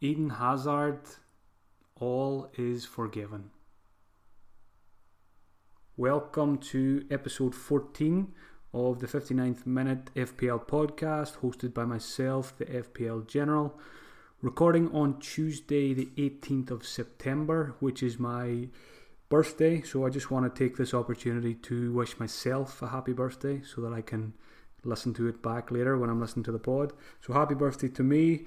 Eden Hazard, all is forgiven. Welcome to episode 14 of the 59th Minute FPL podcast, hosted by myself, the FPL General. Recording on Tuesday, the 18th of September, which is my birthday. So I just want to take this opportunity to wish myself a happy birthday so that I can listen to it back later when I'm listening to the pod. So happy birthday to me.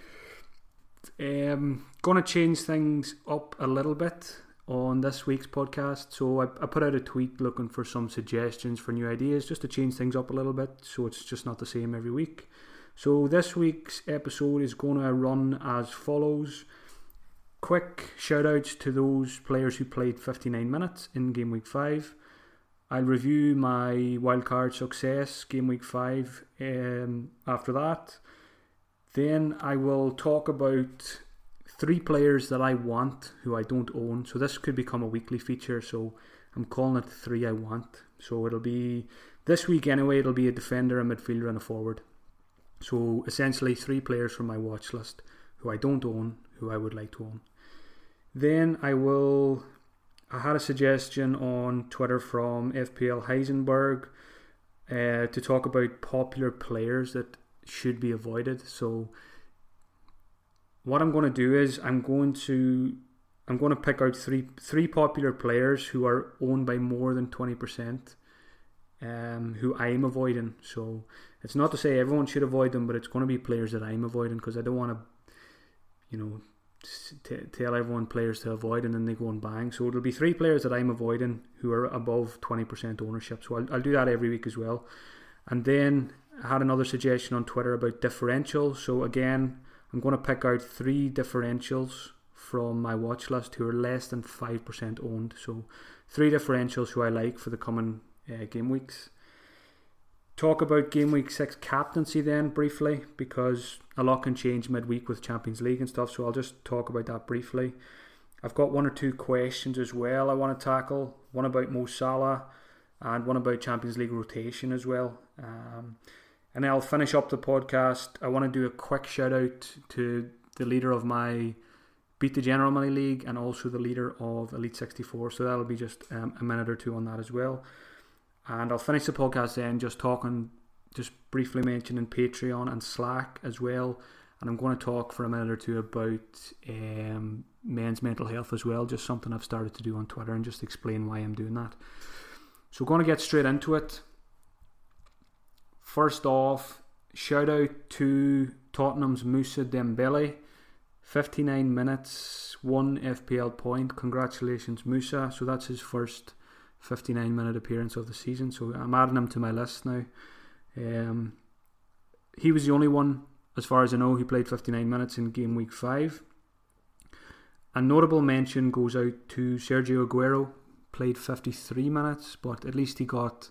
Um, gonna change things up a little bit on this week's podcast. So I, I, put out a tweet looking for some suggestions for new ideas, just to change things up a little bit, so it's just not the same every week. So this week's episode is going to run as follows. Quick shout outs to those players who played 59 minutes in game week 5. I'll review my wildcard success game week 5 um, after that. Then I will talk about three players that I want who I don't own. So this could become a weekly feature. So I'm calling it three I want. So it'll be this week anyway. It'll be a defender, a midfielder, and a forward. So essentially three players from my watch list who I don't own, who I would like to own. Then I will. I had a suggestion on Twitter from FPL Heisenberg uh, to talk about popular players that should be avoided. So what I'm going to do is I'm going to I'm going to pick out three three popular players who are owned by more than twenty percent, um, who I'm avoiding. So it's not to say everyone should avoid them, but it's going to be players that I'm avoiding because I don't want to, you know, t- tell everyone players to avoid and then they go and bang. So it'll be three players that I'm avoiding who are above twenty percent ownership. So I'll, I'll do that every week as well, and then I had another suggestion on Twitter about differentials. So again, I'm going to pick out three differentials from my watch list who are less than 5% owned. So three differentials who I like for the coming uh, game weeks. Talk about game week six captaincy then briefly because a lot can change midweek with Champions League and stuff. So I'll just talk about that briefly. I've got one or two questions as well I want to tackle. One about Mo Salah and one about Champions League rotation as well. Um, and I'll finish up the podcast. I want to do a quick shout out to the leader of my Beat the General Money League and also the leader of Elite 64. So that'll be just um, a minute or two on that as well. And I'll finish the podcast then just talking, just briefly mentioning Patreon and Slack as well. And I'm going to talk for a minute or two about um, men's mental health as well, just something I've started to do on Twitter and just explain why I'm doing that. So, we're going to get straight into it. First off, shout out to Tottenham's Moussa Dembele. 59 minutes, one FPL point. Congratulations, Moussa. So that's his first 59 minute appearance of the season. So I'm adding him to my list now. Um, he was the only one, as far as I know, who played 59 minutes in game week 5. A notable mention goes out to Sergio Aguero, played 53 minutes, but at least he got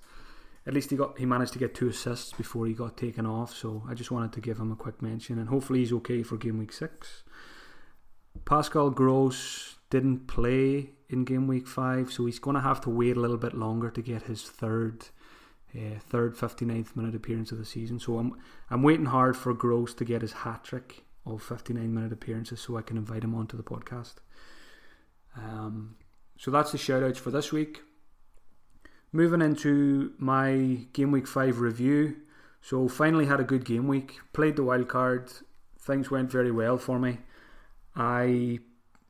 at least he got he managed to get two assists before he got taken off. So I just wanted to give him a quick mention, and hopefully he's okay for game week six. Pascal Gross didn't play in game week five, so he's going to have to wait a little bit longer to get his third. Uh, third 59th minute appearance of the season. So I'm I'm waiting hard for Gross to get his hat trick of 59 minute appearances so I can invite him onto the podcast. Um, so that's the shout outs for this week. Moving into my game week five review. So finally had a good game week. Played the wild card. Things went very well for me. I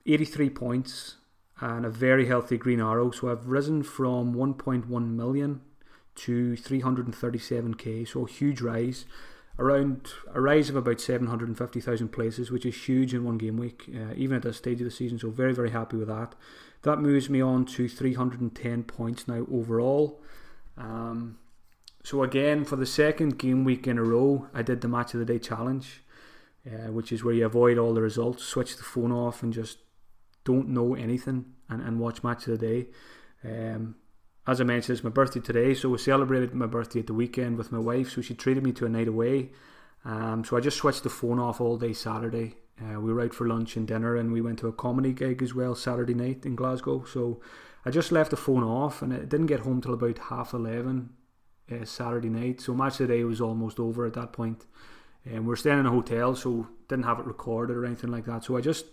83 points and a very healthy green arrow. So I've risen from 1.1 million to 337k. So huge rise. Around a rise of about 750,000 places, which is huge in one game week, uh, even at this stage of the season. So very very happy with that. That moves me on to 310 points now overall. Um, so again, for the second game week in a row, I did the match of the day challenge, uh, which is where you avoid all the results, switch the phone off, and just don't know anything and, and watch match of the day. Um, as I mentioned, it's my birthday today, so we celebrated my birthday at the weekend with my wife. So she treated me to a night away. Um, so I just switched the phone off all day Saturday uh, we were out for lunch and dinner, and we went to a comedy gig as well Saturday night in Glasgow. So I just left the phone off, and it didn't get home till about half eleven uh, Saturday night. So match of the day was almost over at that point. And we we're staying in a hotel, so didn't have it recorded or anything like that. So I just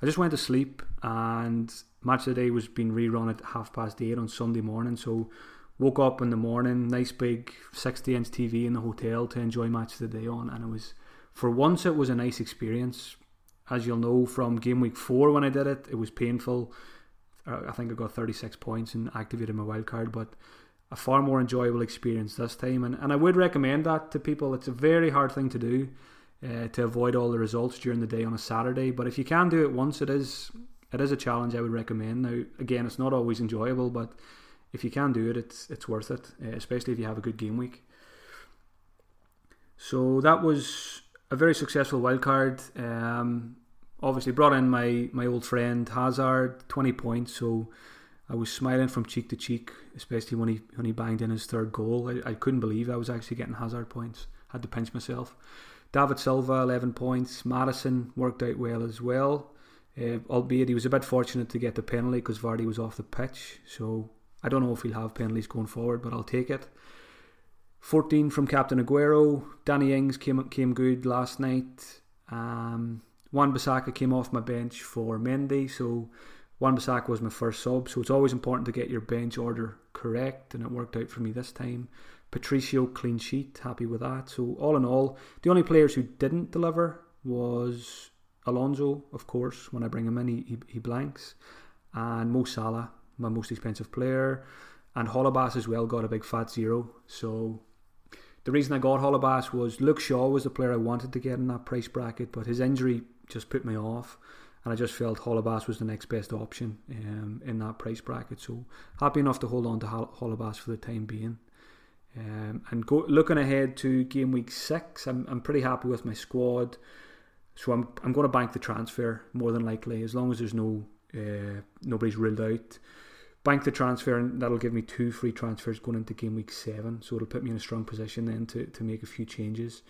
I just went to sleep and match of the day was being rerun at half past eight on Sunday morning. So woke up in the morning, nice big 60 inch TV in the hotel to enjoy match of the day on, and it was for once it was a nice experience. As you'll know from game week four when I did it, it was painful. I think I got 36 points and activated my wild card, but a far more enjoyable experience this time. And, and I would recommend that to people. It's a very hard thing to do uh, to avoid all the results during the day on a Saturday. But if you can do it once, it is it is a challenge I would recommend. Now, again, it's not always enjoyable, but if you can do it, it's it's worth it, uh, especially if you have a good game week. So that was a very successful wild card. Um, obviously, brought in my my old friend Hazard, twenty points. So I was smiling from cheek to cheek, especially when he when he banged in his third goal. I, I couldn't believe I was actually getting Hazard points. Had to pinch myself. David Silva, eleven points. Maddison worked out well as well, uh, albeit he was a bit fortunate to get the penalty because Vardy was off the pitch. So I don't know if he'll have penalties going forward, but I'll take it. 14 from Captain Aguero. Danny Ings came came good last night. Um, Wan Bissaka came off my bench for Mendy, so Wan Bissaka was my first sub, so it's always important to get your bench order correct, and it worked out for me this time. Patricio clean sheet, happy with that. So all in all, the only players who didn't deliver was Alonso, of course. When I bring him in, he, he, blanks, and Mo Salah, my most expensive player, and Holebas as well got a big fat zero. So the reason I got Holebas was Luke Shaw was the player I wanted to get in that price bracket, but his injury just put me off and I just felt Holebas was the next best option um, in that price bracket. So happy enough to hold on to Holebas for the time being. Um, and go, looking ahead to game week six, I'm, I'm pretty happy with my squad. So I'm I'm going to bank the transfer more than likely, as long as there's no uh, nobody's ruled out. Bank the transfer, and that'll give me two free transfers going into game week seven. So it'll put me in a strong position then to, to make a few changes.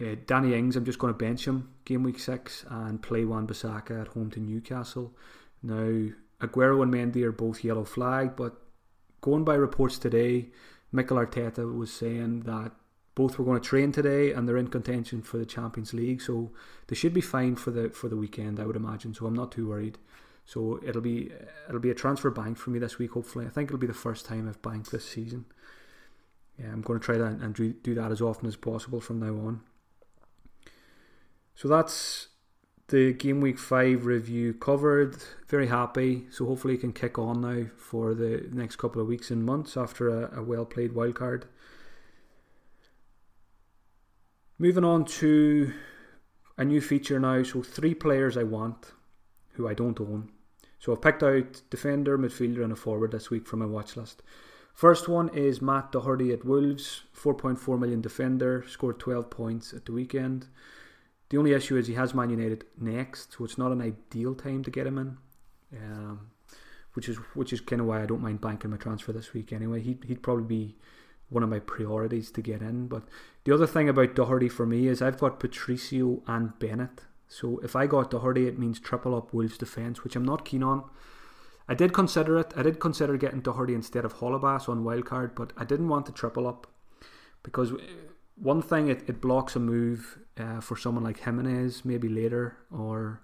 Uh, Danny Ings, I'm just going to bench him game week six and play Wan Bissaka at home to Newcastle. Now, Aguero and Mendy are both yellow flagged, but going by reports today, Mikel Arteta was saying that both were going to train today and they're in contention for the Champions League, so they should be fine for the for the weekend, I would imagine. So I'm not too worried. So it'll be it'll be a transfer bank for me this week. Hopefully, I think it'll be the first time I've banked this season. Yeah, I'm going to try that and do that as often as possible from now on. So that's the game week five review covered. Very happy. So hopefully, you can kick on now for the next couple of weeks and months after a, a well played wildcard. Moving on to a new feature now. So three players I want who I don't own. So I've picked out defender, midfielder, and a forward this week from my watch list. First one is Matt Doherty at Wolves, 4.4 million defender, scored 12 points at the weekend. The only issue is he has Man United next, so it's not an ideal time to get him in. Um, which is which is kind of why I don't mind banking my transfer this week anyway. He'd, he'd probably be one of my priorities to get in. But the other thing about Doherty for me is I've got Patricio and Bennett. So if I got Doherty, it means triple up Wolves defence, which I'm not keen on. I did consider it. I did consider getting Doherty instead of Holebas on wildcard, but I didn't want to triple up because one thing it, it blocks a move uh, for someone like Jimenez maybe later, or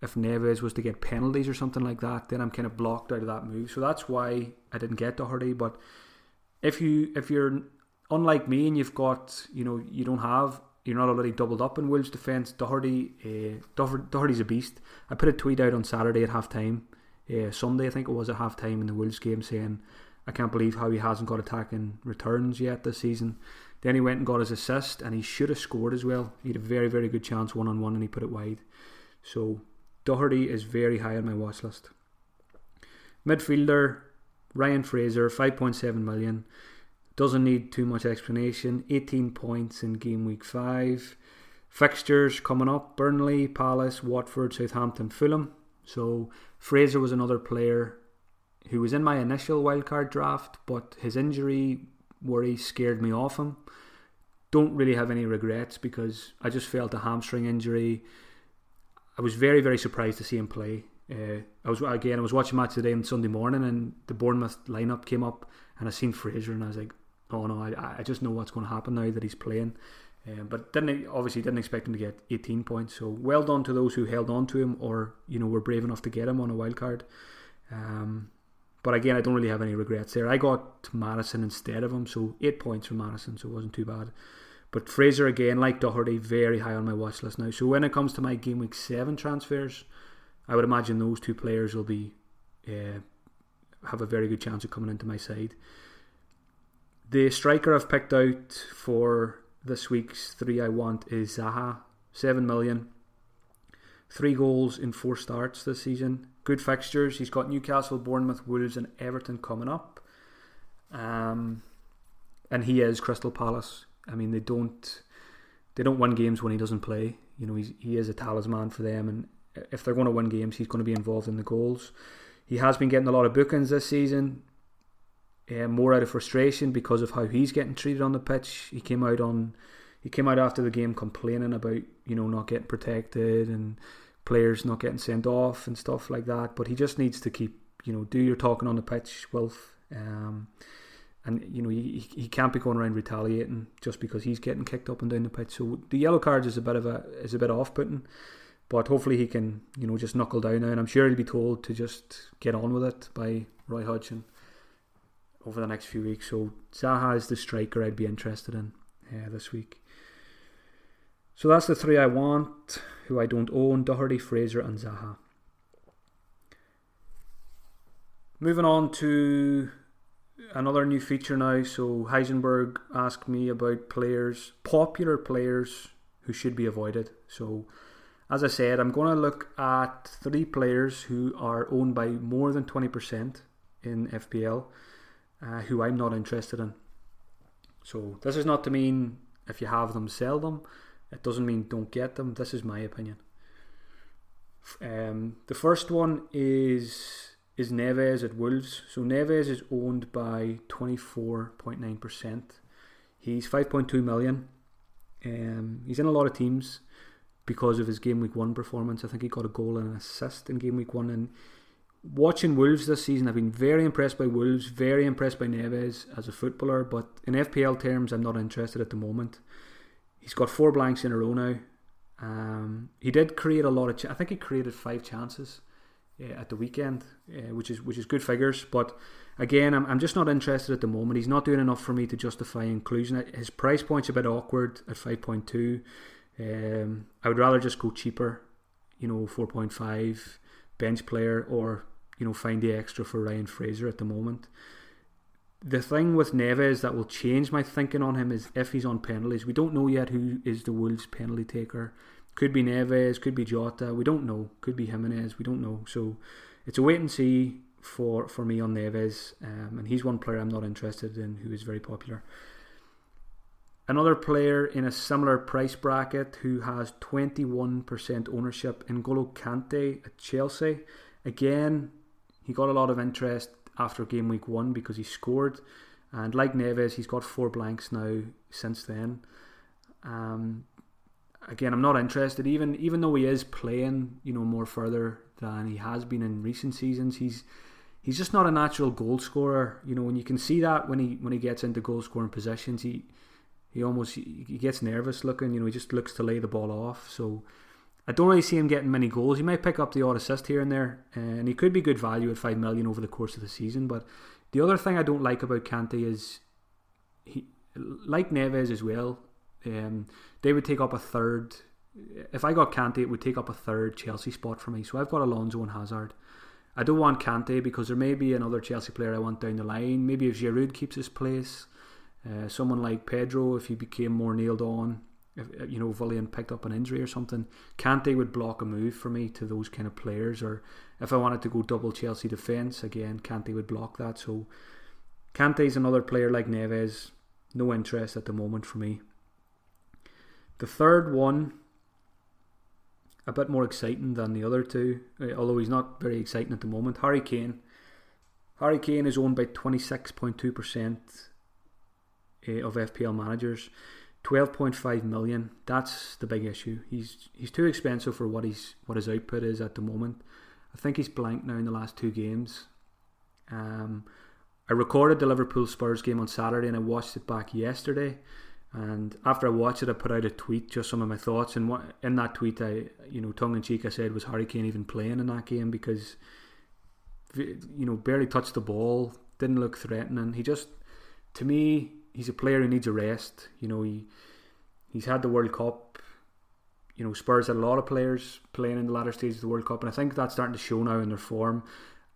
if Neves was to get penalties or something like that, then I'm kind of blocked out of that move. So that's why I didn't get Doherty. But if you if you're unlike me and you've got you know you don't have you're not already doubled up in Wolves defence. Doherty, uh, Doherty's a beast. I put a tweet out on Saturday at half time, uh, Sunday I think it was at half time in the Wolves game saying I can't believe how he hasn't got attacking returns yet this season. Then he went and got his assist, and he should have scored as well. He had a very, very good chance one on one, and he put it wide. So Doherty is very high on my watch list. Midfielder Ryan Fraser, 5.7 million. Doesn't need too much explanation. 18 points in game week 5. Fixtures coming up Burnley, Palace, Watford, Southampton, Fulham. So Fraser was another player who was in my initial wildcard draft, but his injury worry scared me off him. Don't really have any regrets because I just felt a hamstring injury. I was very, very surprised to see him play. Uh, I was again. I was watching match today on Sunday morning, and the Bournemouth lineup came up, and I seen Fraser, and I was like, "Oh no, I, I just know what's going to happen now that he's playing." Um, but didn't obviously didn't expect him to get 18 points. So well done to those who held on to him or you know were brave enough to get him on a wild card. Um, but again, I don't really have any regrets there. I got Maddison instead of him, so eight points from Maddison, so it wasn't too bad. But Fraser again, like Doherty, very high on my watch list now. So when it comes to my game week seven transfers, I would imagine those two players will be uh, have a very good chance of coming into my side. The striker I've picked out for this week's three I want is Zaha, seven million. Three goals in four starts this season. Good fixtures. He's got Newcastle, Bournemouth, Wolves, and Everton coming up. Um, and he is Crystal Palace. I mean, they don't they don't win games when he doesn't play. You know, he's, he is a talisman for them, and if they're going to win games, he's going to be involved in the goals. He has been getting a lot of bookings this season, uh, more out of frustration because of how he's getting treated on the pitch. He came out on he came out after the game complaining about you know not getting protected and players not getting sent off and stuff like that. But he just needs to keep you know do your talking on the pitch, Wilf. Um, and you know he, he can't be going around retaliating just because he's getting kicked up and down the pitch. So the yellow cards is a bit of a is a bit off putting, but hopefully he can you know just knuckle down now. And I'm sure he'll be told to just get on with it by Roy Hodgson over the next few weeks. So Zaha is the striker I'd be interested in uh, this week. So that's the three I want, who I don't own: Doherty, Fraser, and Zaha. Moving on to another new feature now. So Heisenberg asked me about players, popular players who should be avoided. So as I said, I'm going to look at three players who are owned by more than 20% in FPL, uh, who I'm not interested in. So this is not to mean if you have them, sell them. It doesn't mean don't get them. This is my opinion. Um, the first one is is Neves at Wolves. So Neves is owned by 24.9%. He's 5.2 million. Um, he's in a lot of teams because of his game week one performance. I think he got a goal and an assist in game week one. And watching Wolves this season, I've been very impressed by Wolves, very impressed by Neves as a footballer. But in FPL terms, I'm not interested at the moment. He's got four blanks in a row now. Um, he did create a lot of. Ch- I think he created five chances uh, at the weekend, uh, which is which is good figures. But again, I'm, I'm just not interested at the moment. He's not doing enough for me to justify inclusion. His price point's a bit awkward at 5.2. Um, I would rather just go cheaper, you know, 4.5 bench player, or you know, find the extra for Ryan Fraser at the moment. The thing with Neves that will change my thinking on him is if he's on penalties. We don't know yet who is the Wolves penalty taker. Could be Neves, could be Jota. We don't know. Could be Jimenez. We don't know. So it's a wait and see for for me on Neves, um, and he's one player I'm not interested in who is very popular. Another player in a similar price bracket who has 21% ownership in N'Golo Kante at Chelsea. Again, he got a lot of interest after game week one because he scored, and like Neves, he's got four blanks now since then. Um, again, I'm not interested. Even even though he is playing, you know, more further than he has been in recent seasons, he's he's just not a natural goal scorer. You know, and you can see that when he when he gets into goal scoring positions, he he almost he gets nervous looking. You know, he just looks to lay the ball off. So I don't really see him getting many goals. He might pick up the odd assist here and there, and he could be good value at five million over the course of the season. But the other thing I don't like about Kante is he, like Neves as well. Um, they would take up a third. If I got Kante, it would take up a third Chelsea spot for me. So I've got Alonso and Hazard. I don't want Kante because there may be another Chelsea player I want down the line. Maybe if Giroud keeps his place, uh, someone like Pedro, if he became more nailed on, if you know Villian picked up an injury or something, Kante would block a move for me to those kind of players. Or if I wanted to go double Chelsea defence, again Kante would block that. So Kante's another player like Neves. No interest at the moment for me. The third one, a bit more exciting than the other two, uh, although he's not very exciting at the moment. Harry Kane. Harry Kane is owned by 26.2% uh, of FPL managers. 12.5 million. That's the big issue. He's he's too expensive for what he's what his output is at the moment. I think he's blank now in the last two games. Um, I recorded the Liverpool Spurs game on Saturday and I watched it back yesterday And after I watched it, I put out a tweet, just some of my thoughts. And what, in that tweet, I, you know, tongue in cheek, I said, was Harry Kane even playing in that game? Because, you know, barely touched the ball, didn't look threatening. He just, to me, he's a player who needs a rest. You know, he he's had the World Cup. You know, Spurs had a lot of players playing in the latter stages of the World Cup, and I think that's starting to show now in their form.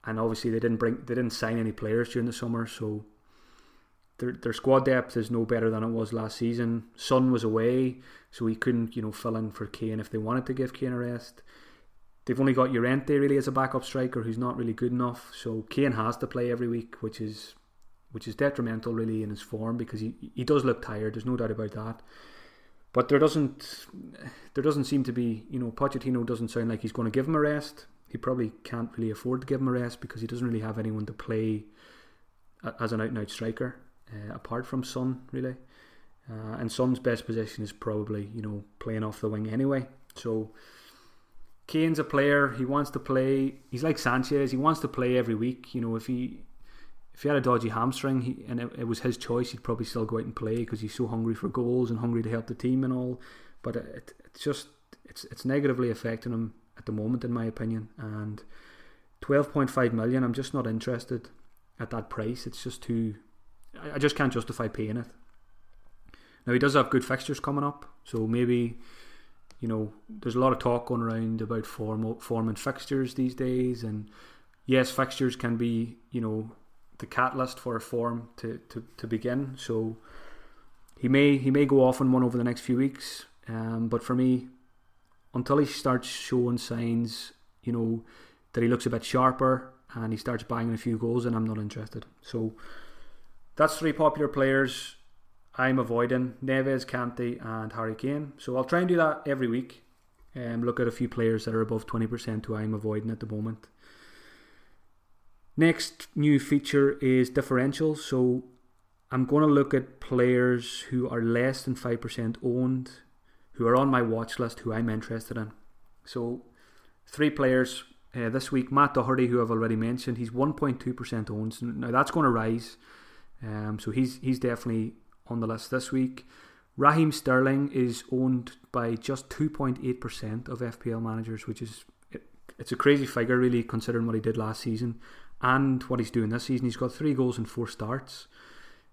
And obviously, they didn't bring, they didn't sign any players during the summer, so their their squad depth is no better than it was last season. Son was away, so he couldn't, you know, fill in for Kane if they wanted to give Kane a rest. They've only got Llorente really as a backup striker who's not really good enough. So Kane has to play every week, which is which is detrimental really in his form because he, he does look tired. There's no doubt about that. But there doesn't there doesn't seem to be you know Pochettino doesn't sound like he's going to give him a rest. He probably can't really afford to give him a rest because he doesn't really have anyone to play as an out and out striker uh, apart from Son really. Uh, and Son's best position is probably you know playing off the wing anyway. So Kane's a player. He wants to play. He's like Sanchez. He wants to play every week. You know if he if he had a dodgy hamstring he, and it, it, was his choice, he'd probably still go out and play because he's so hungry for goals and hungry to help the team and all. But it, it's just it's it's negatively affecting him at the moment, in my opinion. And twelve point five million, I'm just not interested at that price. It's just too. I, I just can't justify paying it. Now he does have good fixtures coming up, so maybe you know there's a lot of talk going around about form form and fixtures these days, and yes, fixtures can be you know the catalyst for a form to, to, to begin. So he may he may go off on one over the next few weeks. Um, but for me, until he starts showing signs, you know, that he looks a bit sharper and he starts banging a few goals, and I'm not interested. So that's three popular players I'm avoiding: Neves, Kante, and Harry Kane. So I'll try and do that every week. and um, look at a few players that are above 20% who I'm avoiding at the moment. Next new feature is differentials. So I'm going to look at players who are less than 5% owned, who are on my watch list, who I'm interested in. So three players uh, this week. Matt Doherty, who I've already mentioned, he's 1.2% owned. Now that's going to rise. Um, so he's he's definitely on the list this week. Raheem Sterling is owned by just 2.8% of FPL managers, which is it's a crazy figure, really, considering what he did last season and what he's doing this season. He's got three goals and four starts.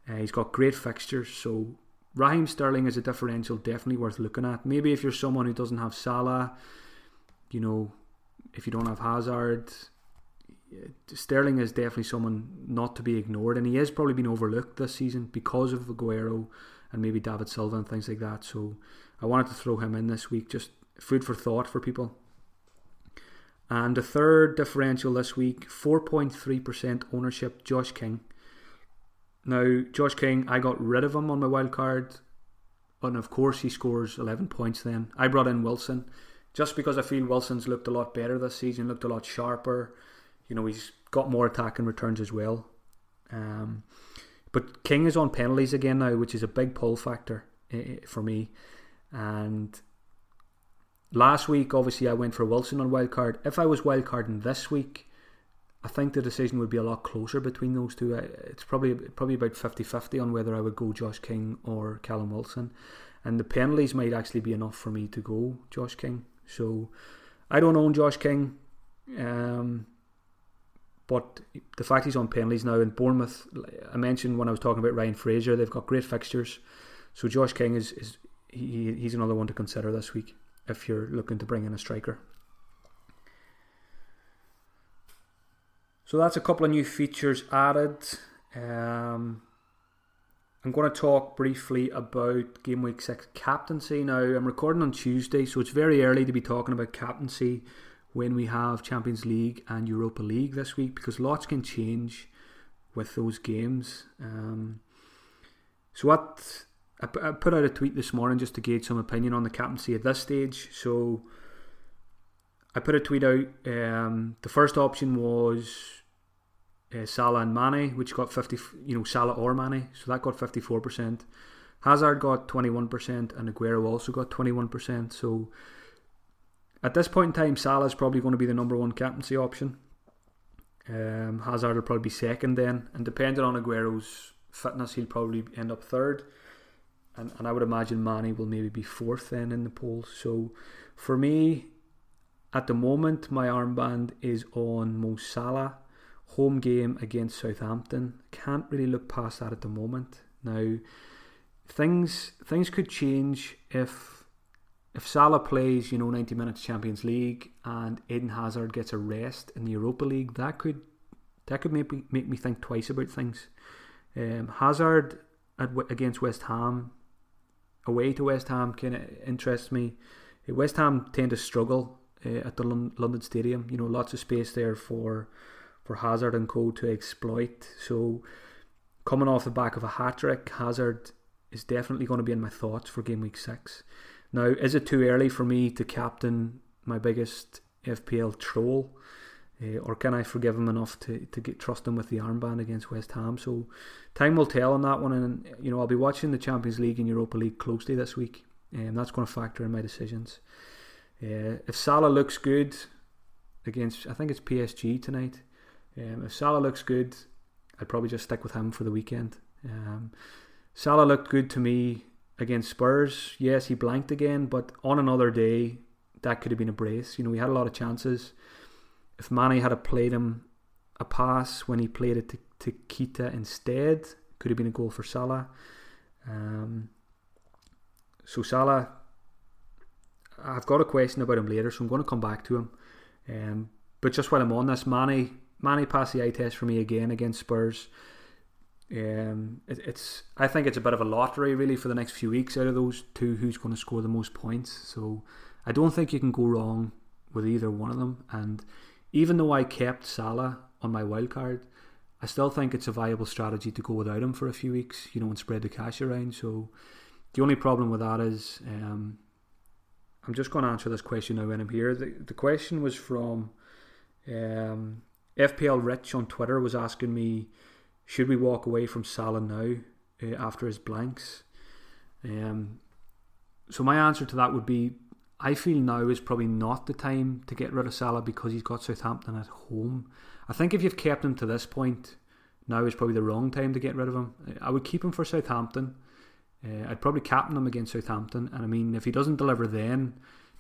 Uh, he's got great fixtures, so Raheem Sterling is a differential definitely worth looking at. Maybe if you're someone who doesn't have Salah, you know, if you don't have Hazard, Sterling is definitely someone not to be ignored, and he has probably been overlooked this season because of Aguero and maybe David Silva and things like that. So I wanted to throw him in this week, just food for thought for people. And the third differential this week, 4.3% ownership, Josh King. Now, Josh King, I got rid of him on my wild card, and of course he scores 11 points then. I brought in Wilson just because I feel Wilson's looked a lot better this season, looked a lot sharper. You know, he's got more attacking returns as well. Um, but King is on penalties again now, which is a big pull factor eh, eh, for me. And Last week, obviously, I went for Wilson on wildcard. If I was wildcarding this week, I think the decision would be a lot closer between those two. It's probably probably about 50-50 on whether I would go Josh King or Callum Wilson. And the penalties might actually be enough for me to go Josh King. So I don't own Josh King. Um, but the fact he's on penalties now in Bournemouth, I mentioned when I was talking about Ryan Fraser, they've got great fixtures. So Josh King is, is he, he's another one to consider this week if you're looking to bring in a striker. So that's a couple of new features added. Um, I'm going to talk briefly about Game Week 6 captaincy. Now, I'm recording on Tuesday, so it's very early to be talking about captaincy when we have Champions League and Europa League this week because lots can change with those games. Um, so, what I, put out a tweet this morning just to gauge some opinion on the captaincy at this stage. So I put a tweet out. Um, the first option was uh, Salah and Mane, which got 50, you know, Salah or Mane. So that got 54%. Hazard got 21% and Aguero also got 21%. So at this point in time, Salah is probably going to be the number one captaincy option. Um, Hazard will probably be second then. And depending on Aguero's fitness, he'll probably end up third. And, and I would imagine Mane will maybe be fourth then in the polls. So for me, at the moment, my armband is on Mo Salah, home game against Southampton. Can't really look past that at the moment. Now, things things could change if if Salah plays, you know, 90 minutes Champions League and Eden Hazard gets a rest in the Europa League. That could that could make me, make me think twice about things. Um, Hazard at, against West Ham, away to West Ham, kind of interests me. Uh, West Ham tend to struggle uh, at the London Stadium. You know, lots of space there for for Hazard and co to exploit. So, coming off the back of a hat trick, Hazard is definitely going to be in my thoughts for game week six. Now, is it too early for me to captain my biggest FPL troll? Uh, or can I forgive him enough to, to get trust him with the armband against West Ham? So time will tell on that one, and you know I'll be watching the Champions League and Europa League closely this week, and that's going to factor in my decisions. Uh, if Salah looks good against, I think it's PSG tonight. Um, if Salah looks good, I'd probably just stick with him for the weekend. Um, Salah looked good to me against Spurs. Yes, he blanked again, but on another day, that could have been a brace. You know, he had a lot of chances. If Mane had played him a pass when he played it to, to Keita instead, could have been a goal for Salah. Um, so Salah, I've got a question about him later, so I'm going to come back to him. Um, but just while I'm on this, Mane, Mane passed the eye test for me again against Spurs. Um, it, it's I think it's a bit of a lottery really for the next few weeks out of those two who's going to score the most points. So I don't think you can go wrong with either one of them. And even though I kept Salah on my wild card, I still think it's a viable strategy to go without him for a few weeks, you know, and spread the cash around. So the only problem with that is um, I'm just going to answer this question now when I'm here. The, the question was from um, FPL Rich on Twitter was asking me should we walk away from Salah now uh, after his blanks? Um, so my answer to that would be I feel now is probably not the time to get rid of Salah because he's got Southampton at home. I think if you've kept him to this point, now is probably the wrong time to get rid of him. I would keep him for Southampton. Uh, I'd probably captain him against Southampton, and I mean if he doesn't deliver then,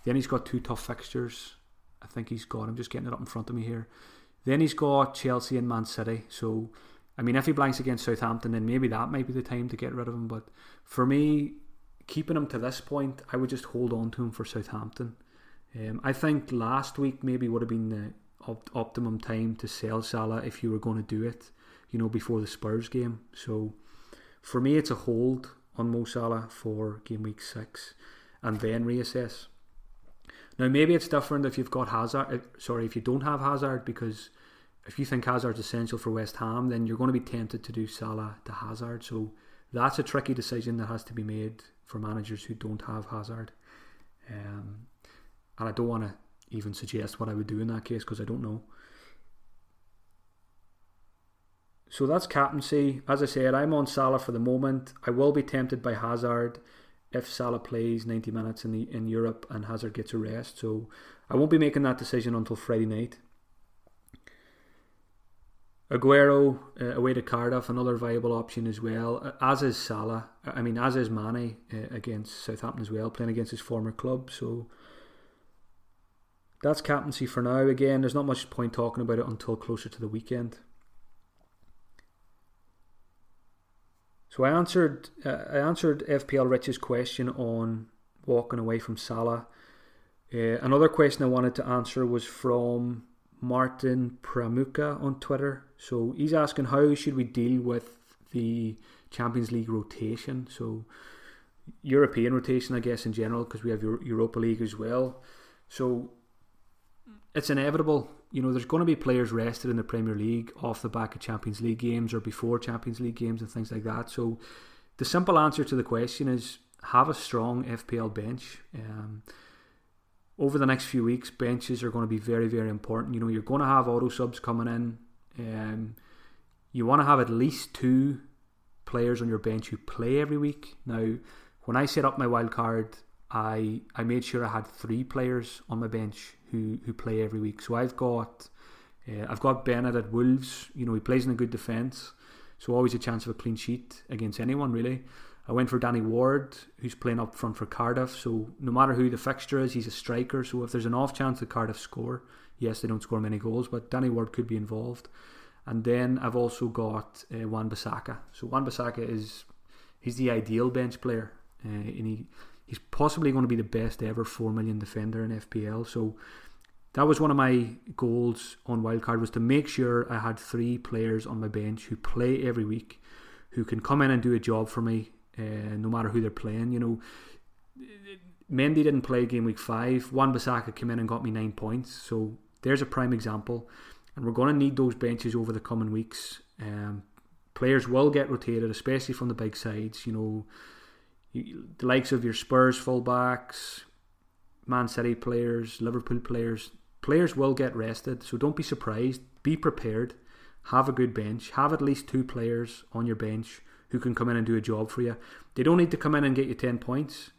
then he's got two tough fixtures. I think he's got. I'm just getting it up in front of me here. Then he's got Chelsea and Man City. So I mean, if he blanks against Southampton, then maybe that might be the time to get rid of him. But for me, keeping him to this point, I would just hold on to him for Southampton. Um, I think last week maybe would have been the op- optimum time to sell Salah if you were going to do it, you know, before the Spurs game. So for me, it's a hold on Mo Salah for game week six, and then reassess. Now maybe it's different if you've got Hazard. Sorry, if you don't have Hazard because if you think Hazard's essential for West Ham, then you're going to be tempted to do Salah to Hazard. So that's a tricky decision that has to be made for managers who don't have Hazard. Um, and I don't want to even suggest what I would do in that case because I don't know. So that's captaincy. As I said, I'm on Salah for the moment. I will be tempted by Hazard if Salah plays 90 minutes in the in Europe and Hazard gets a rest. So I won't be making that decision until Friday night. Aguero uh, away to Cardiff, another viable option as well. Uh, as is Salah. I mean, as is Mane uh, against Southampton as well, playing against his former club. So that's captaincy for now. Again, there's not much point talking about it until closer to the weekend. So I answered uh, I answered FPL Rich's question on walking away from Salah. Uh, another question I wanted to answer was from Martin Pramuka on Twitter. So he's asking how should we deal with the Champions League rotation? So European rotation, I guess, in general, because we have Europa League as well. So it's inevitable. You know, there's going to be players rested in the Premier League off the back of Champions League games or before Champions League games and things like that. So the simple answer to the question is have a strong FPL bench. Um, over the next few weeks, benches are going to be very, very important. You know, you're going to have auto subs coming in. Um, you want to have at least two players on your bench who play every week. Now, when I set up my wild card, I I made sure I had three players on my bench who who play every week. So I've got uh, I've got Bennett at Wolves. You know, he plays in a good defence, so always a chance of a clean sheet against anyone really. I went for Danny Ward, who's playing up front for Cardiff. So no matter who the fixture is, he's a striker. So if there's an off chance that Cardiff score, yes, they don't score many goals, but Danny Ward could be involved. And then I've also got uh, Wan Bissaka. So Wan Bissaka is he's the ideal bench player, uh, and he he's possibly going to be the best ever four million defender in FPL. So that was one of my goals on wildcard was to make sure I had three players on my bench who play every week, who can come in and do a job for me, uh, no matter who they're playing. You know, Mendy didn't play game week five. Wan Bissaka came in and got me nine points. So there's a prime example, and we're going to need those benches over the coming weeks. Um, players will get rotated, especially from the big sides. You know, the likes of your Spurs fullbacks, Man City players, Liverpool players, players will get rested. So don't be surprised. Be prepared. Have a good bench. Have at least two players on your bench who can come in and do a job for you. They don't need to come in and get you 10 points.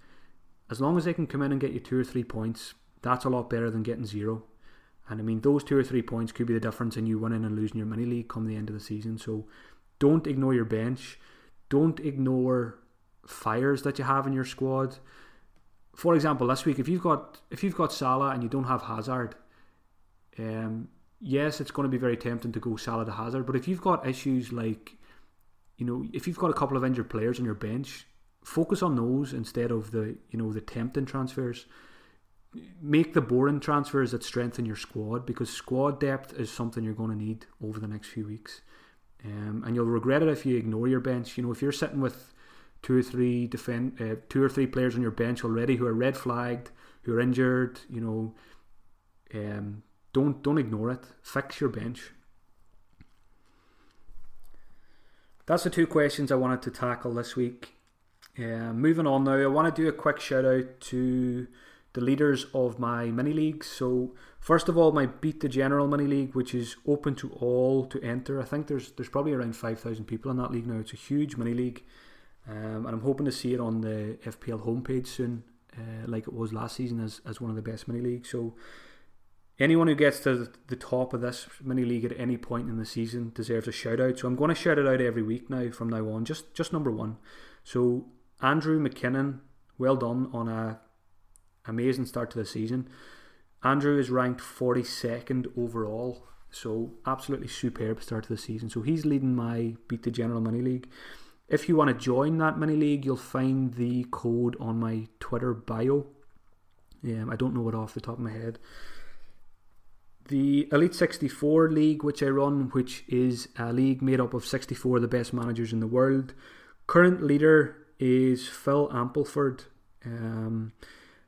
As long as they can come in and get you two or three points, that's a lot better than getting zero. And I mean, those two or three points could be the difference in you winning and losing your mini league come the end of the season. So don't ignore your bench. Don't ignore fires that you have in your squad. For example, this week, if you've got if you've got Salah and you don't have Hazard, um, yes, it's going to be very tempting to go Salah to Hazard. But if you've got issues like, you know, if you've got a couple of injured players on your bench, focus on those instead of the you know the tempting transfers make the boring transfers that strengthen your squad because squad depth is something you're going to need over the next few weeks. Um, and you'll regret it if you ignore your bench. You know, if you're sitting with two or three defend, uh, two or three players on your bench already who are red flagged, who are injured, you know, um, don't don't ignore it. Fix your bench. That's the two questions I wanted to tackle this week. Uh, moving on now, I want to do a quick shout out to the leaders of my mini leagues. So first of all, my Beat the General mini league, which is open to all to enter. I think there's there's probably around five thousand people in that league now. It's a huge mini league, um, and I'm hoping to see it on the FPL homepage soon, uh, like it was last season as as one of the best mini leagues. So. Anyone who gets to the top of this mini league at any point in the season deserves a shout out. So I'm going to shout it out every week now from now on. Just just number one. So Andrew McKinnon, well done on a amazing start to the season. Andrew is ranked 42nd overall, so absolutely superb start to the season. So he's leading my Beat the General Mini League. If you want to join that mini league, you'll find the code on my Twitter bio. Um, I don't know it off the top of my head. The Elite 64 league, which I run, which is a league made up of 64 of the best managers in the world. Current leader is Phil Ampleford. Um,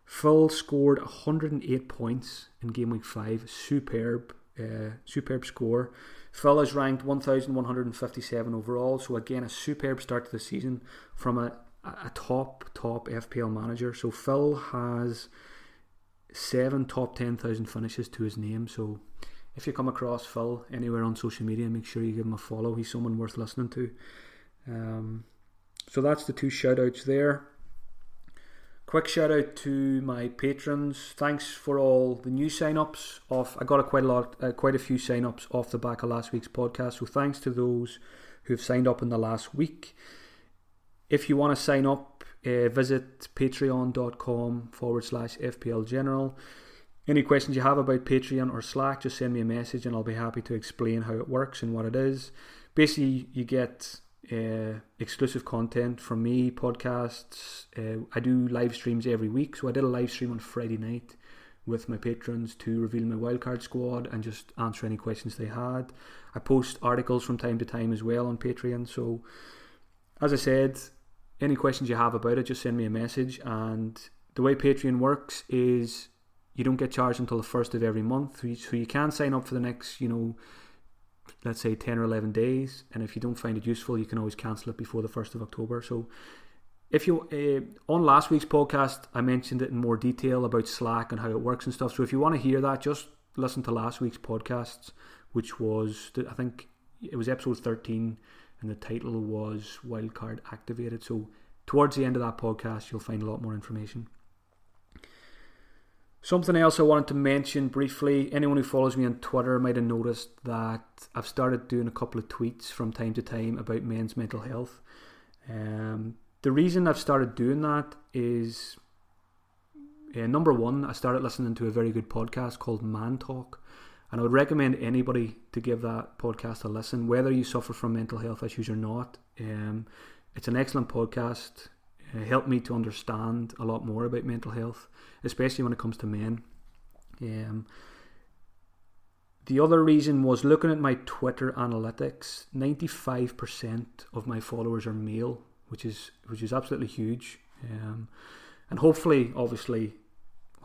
Phil scored 108 points in game week 5. Superb, uh, superb score. Phil is ranked 1,157 overall, so again, a superb start to the season from a, a top, top FPL manager. So Phil has seven top 10,000 finishes to his name. So if you come across Phil anywhere on social media, make sure you give him a follow. He's someone worth listening to. Um, so that's the two shout outs there. Quick shout out to my patrons. Thanks for all the new sign-ups. Off, I got a quite a lot, uh, quite a few sign-ups off the back of last week's podcast. So thanks to those who've signed up in the last week. If you want to sign up, uh, visit patreon.com forward slash FPL General. Any questions you have about Patreon or Slack, just send me a message and I'll be happy to explain how it works and what it is. Basically, you get uh, exclusive content from me, podcasts. Uh, I do live streams every week, so I did a live stream on Friday night with my patrons to reveal my wildcard squad and just answer any questions they had. I post articles from time to time as well on Patreon. So, as I said, any questions you have about it, just send me a message. And the way Patreon works is you don't get charged until the first of every month, so you can sign up for the next, you know let's say 10 or 11 days. And if you don't find it useful you can always cancel it before the 1st of october. So if you uh, on last week's podcast i mentioned it in more detail about slack and how it works and stuff. So if you want to hear that just listen to last week's podcasts which was i think it was episode 13 and the title was wildcard activated so towards the end of that podcast you'll find a lot more information Something else I wanted to mention briefly anyone who follows me on Twitter might have noticed that I've started doing a couple of tweets from time to time about men's mental health. Um, the reason I've started doing that is uh, number one, I started listening to a very good podcast called Man Talk. And I would recommend anybody to give that podcast a listen, whether you suffer from mental health issues or not. Um, it's an excellent podcast. It helped me to understand a lot more about mental health, especially when it comes to men. Um, the other reason was looking at my Twitter analytics. Ninety-five percent of my followers are male, which is which is absolutely huge. Um, and hopefully, obviously,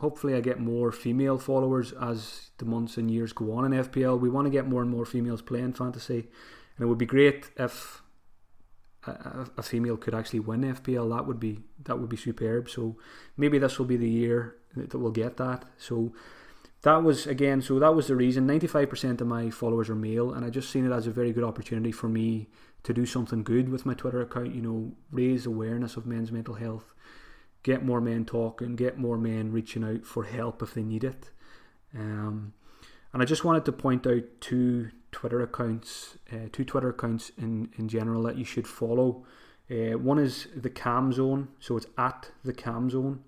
hopefully I get more female followers as the months and years go on in FPL. We want to get more and more females playing fantasy, and it would be great if a, a, female could actually win FPL. That would be that would be superb. So maybe this will be the year that we'll get that. So that was again. So that was the reason. Ninety five percent of my followers are male, and I just seen it as a very good opportunity for me to do something good with my Twitter account. You know, raise awareness of men's mental health get more men talking, get more men reaching out for help if they need it. Um, and I just wanted to point out two Twitter accounts, uh, two Twitter accounts in, in general that you should follow. Uh, one is the CALM Zone, so it's at the CALM Zone,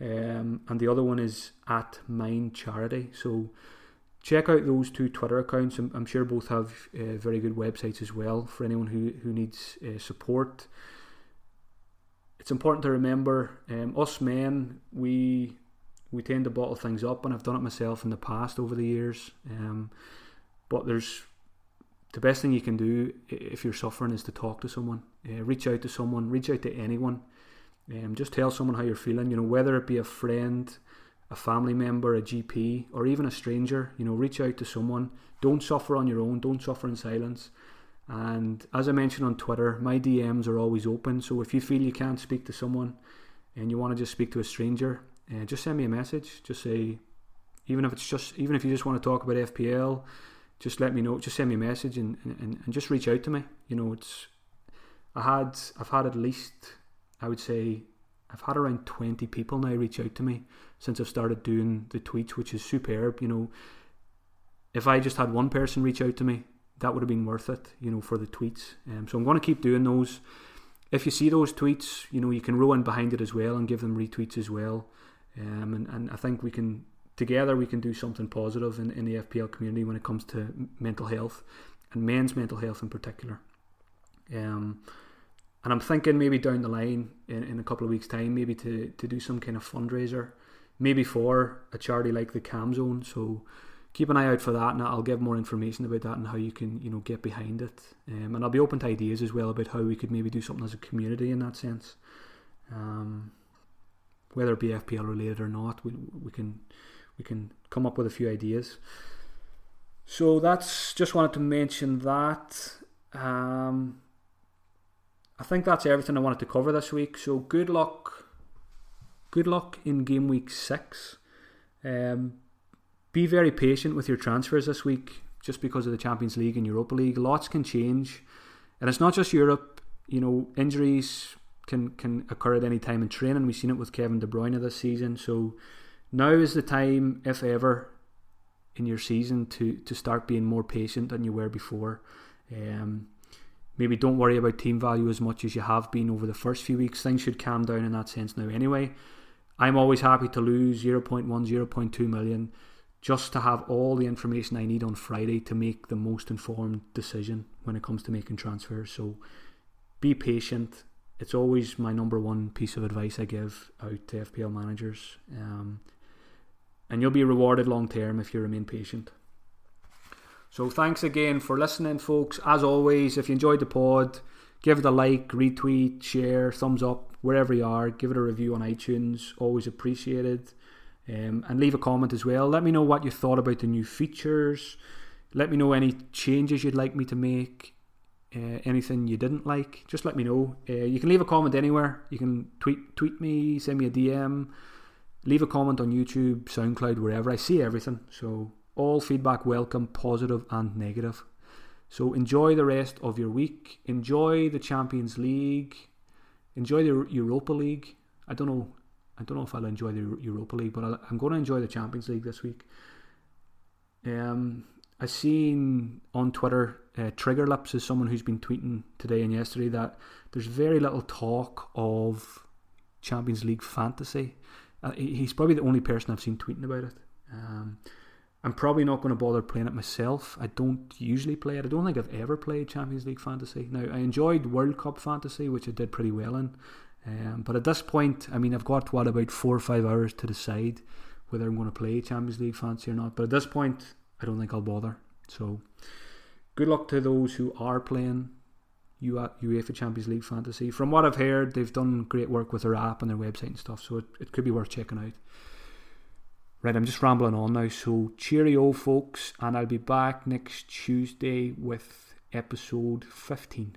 um, and the other one is at Mind Charity. So check out those two Twitter accounts. I'm, I'm sure both have uh, very good websites as well for anyone who who needs uh, support it's important to remember um, us men we we tend to bottle things up and I've done it myself in the past over the years um, but there's the best thing you can do if you're suffering is to talk to someone uh, reach out to someone reach out to anyone um, just tell someone how you're feeling you know whether it be a friend a family member a GP or even a stranger you know reach out to someone. Don't suffer on your own don't suffer in silence and as I mentioned on Twitter, my DMs are always open. So if you feel you can't speak to someone and you want to just speak to a stranger, uh, just send me a message. Just say, even if it's just, even if you just want to talk about FPL, just let me know. Just send me a message and, and, and just reach out to me. You know, it's, I had, I've had at least, I would say, I've had around 20 people now reach out to me since I've started doing the tweets, which is superb. You know, if I just had one person reach out to me, that would have been worth it, you know, for the tweets. Um, so I'm going to keep doing those. If you see those tweets, you know, you can row in behind it as well and give them retweets as well. Um, and, and I think we can, together, we can do something positive in, in the FPL community when it comes to mental health and men's mental health in particular. Um, and I'm thinking maybe down the line in, in a couple of weeks' time, maybe to, to do some kind of fundraiser, maybe for a charity like the CALM Zone. So keep an eye out for that, and I'll give more information about that and how you can you know get behind it. Um, and I'll be open to ideas as well about how we could maybe do something as a community in that sense. Um, whether it be FPL related or not, we we can we can come up with a few ideas. So that's just wanted to mention that. Um, I think that's everything I wanted to cover this week. So good luck, good luck in game week six. Um, be very patient with your transfers this week just because of the Champions League and Europa League. Lots can change. And it's not just Europe, you know, injuries can, can occur at any time in training. We've seen it with Kevin De Bruyne this season. So now is the time, if ever, in your season to, to start being more patient than you were before. Um, maybe don't worry about team value as much as you have been over the first few weeks. Things should calm down in that sense now anyway. I'm always happy to lose 0.1, 0.2 million just to have all the information I need on Friday to make the most informed decision when it comes to making transfers. So be patient. It's always my number one piece of advice I give out to FPL managers. Um, and you'll be rewarded long term if you remain patient. So thanks again for listening, folks. As always, if you enjoyed the pod, give it a like, retweet, share, thumbs up, wherever you are. Give it a review on iTunes. Always appreciated. Um, and leave a comment as well. Let me know what you thought about the new features. Let me know any changes you'd like me to make. Uh, anything you didn't like, just let me know. Uh, you can leave a comment anywhere. You can tweet tweet me, send me a DM, leave a comment on YouTube, SoundCloud, wherever. I see everything. So all feedback welcome, positive and negative. So enjoy the rest of your week. Enjoy the Champions League. Enjoy the Europa League. I don't know I don't know if I'll enjoy the Europa League, but i am going to enjoy the Champions League this week. Um, I seen on Twitter, uh, Trigger Lips is someone who's been tweeting today and yesterday that there's very little talk of Champions League fantasy. Uh, he's probably the only person I've seen tweeting about it. Um, I'm probably not going to bother playing it myself. I don't usually play it. I don't think I've ever played Champions League fantasy. Now I enjoyed World Cup fantasy, which I did pretty well in. Um, but at this point, I mean, I've got what about four or five hours to decide whether I'm going to play Champions League fantasy or not. But at this point, I don't think I'll bother. So, good luck to those who are playing UEFA Champions League fantasy. From what I've heard, they've done great work with their app and their website and stuff. So it, it could be worth checking out. Right, I'm just rambling on now. So cheerio, folks, and I'll be back next Tuesday with episode 15.